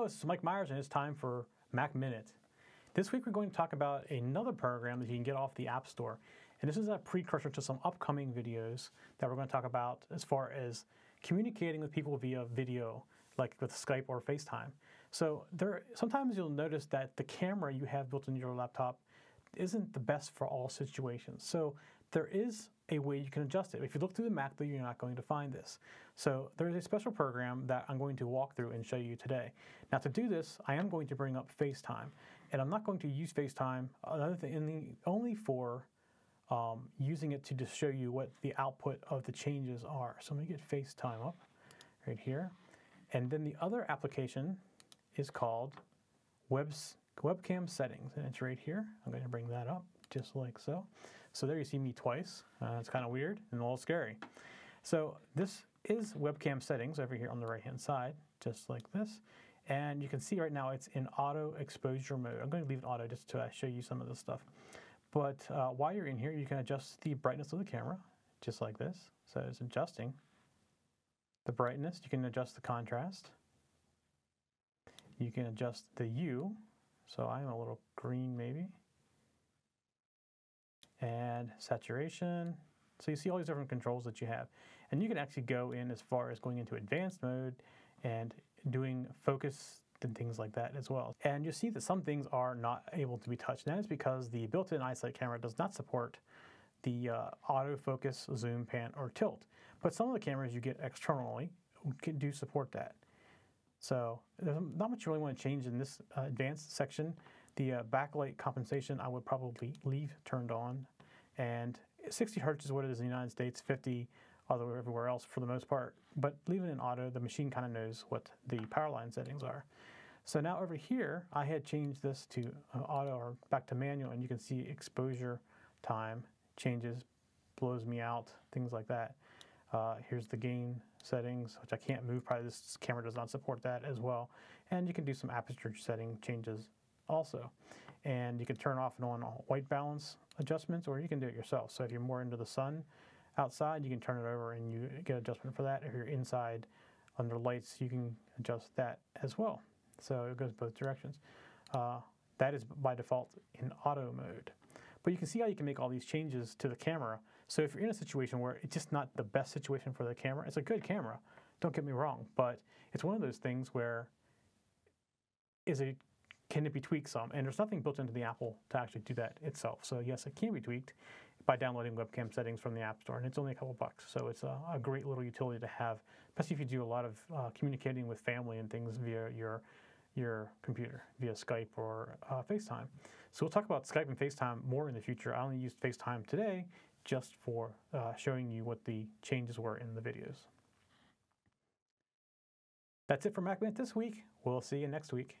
Hello, this is Mike Myers, and it's time for Mac Minute. This week we're going to talk about another program that you can get off the App Store. And this is a precursor to some upcoming videos that we're going to talk about as far as communicating with people via video, like with Skype or FaceTime. So there, sometimes you'll notice that the camera you have built into your laptop isn't the best for all situations. So there is a way you can adjust it. If you look through the Mac, though, you're not going to find this. So there is a special program that I'm going to walk through and show you today. Now to do this, I am going to bring up FaceTime. And I'm not going to use FaceTime other than only for um, using it to just show you what the output of the changes are. So let me get FaceTime up right here. And then the other application is called Webs, Webcam Settings, and it's right here. I'm going to bring that up just like so. So there you see me twice. Uh, it's kind of weird and a little scary. So this is webcam settings over here on the right hand side, just like this. And you can see right now it's in auto exposure mode. I'm going to leave it auto just to show you some of this stuff. But uh, while you're in here, you can adjust the brightness of the camera, just like this. So it's adjusting the brightness. You can adjust the contrast. You can adjust the hue. So I'm a little green maybe. And saturation. So you see all these different controls that you have. And you can actually go in as far as going into advanced mode and doing focus and things like that as well. And you see that some things are not able to be touched. And that is because the built-in iSight camera does not support the uh, autofocus, zoom, pan, or tilt. But some of the cameras you get externally do support that. So there's not much you really want to change in this uh, advanced section. The uh, backlight compensation I would probably leave turned on. And 60 hertz is what it is in the United States, 50 although everywhere else for the most part. But leaving it in auto, the machine kind of knows what the power line settings are. So now over here, I had changed this to uh, auto or back to manual, and you can see exposure time changes, blows me out, things like that. Uh, here's the gain settings, which I can't move. Probably this camera does not support that as well. And you can do some aperture setting changes also. And you can turn off and on white balance adjustments, or you can do it yourself. So if you're more into the sun, outside, you can turn it over and you get adjustment for that. If you're inside under lights, you can adjust that as well. So it goes both directions. Uh, that is by default in auto mode. But you can see how you can make all these changes to the camera. So if you're in a situation where it's just not the best situation for the camera, it's a good camera, don't get me wrong, but it's one of those things where is it can it be tweaked some? And there's nothing built into the Apple to actually do that itself. So yes, it can be tweaked by downloading webcam settings from the App Store, and it's only a couple bucks. So it's a, a great little utility to have, especially if you do a lot of uh, communicating with family and things via your your computer, via Skype or uh, FaceTime. So we'll talk about Skype and FaceTime more in the future. I only used FaceTime today just for uh, showing you what the changes were in the videos. That's it for MacMinute this week. We'll see you next week.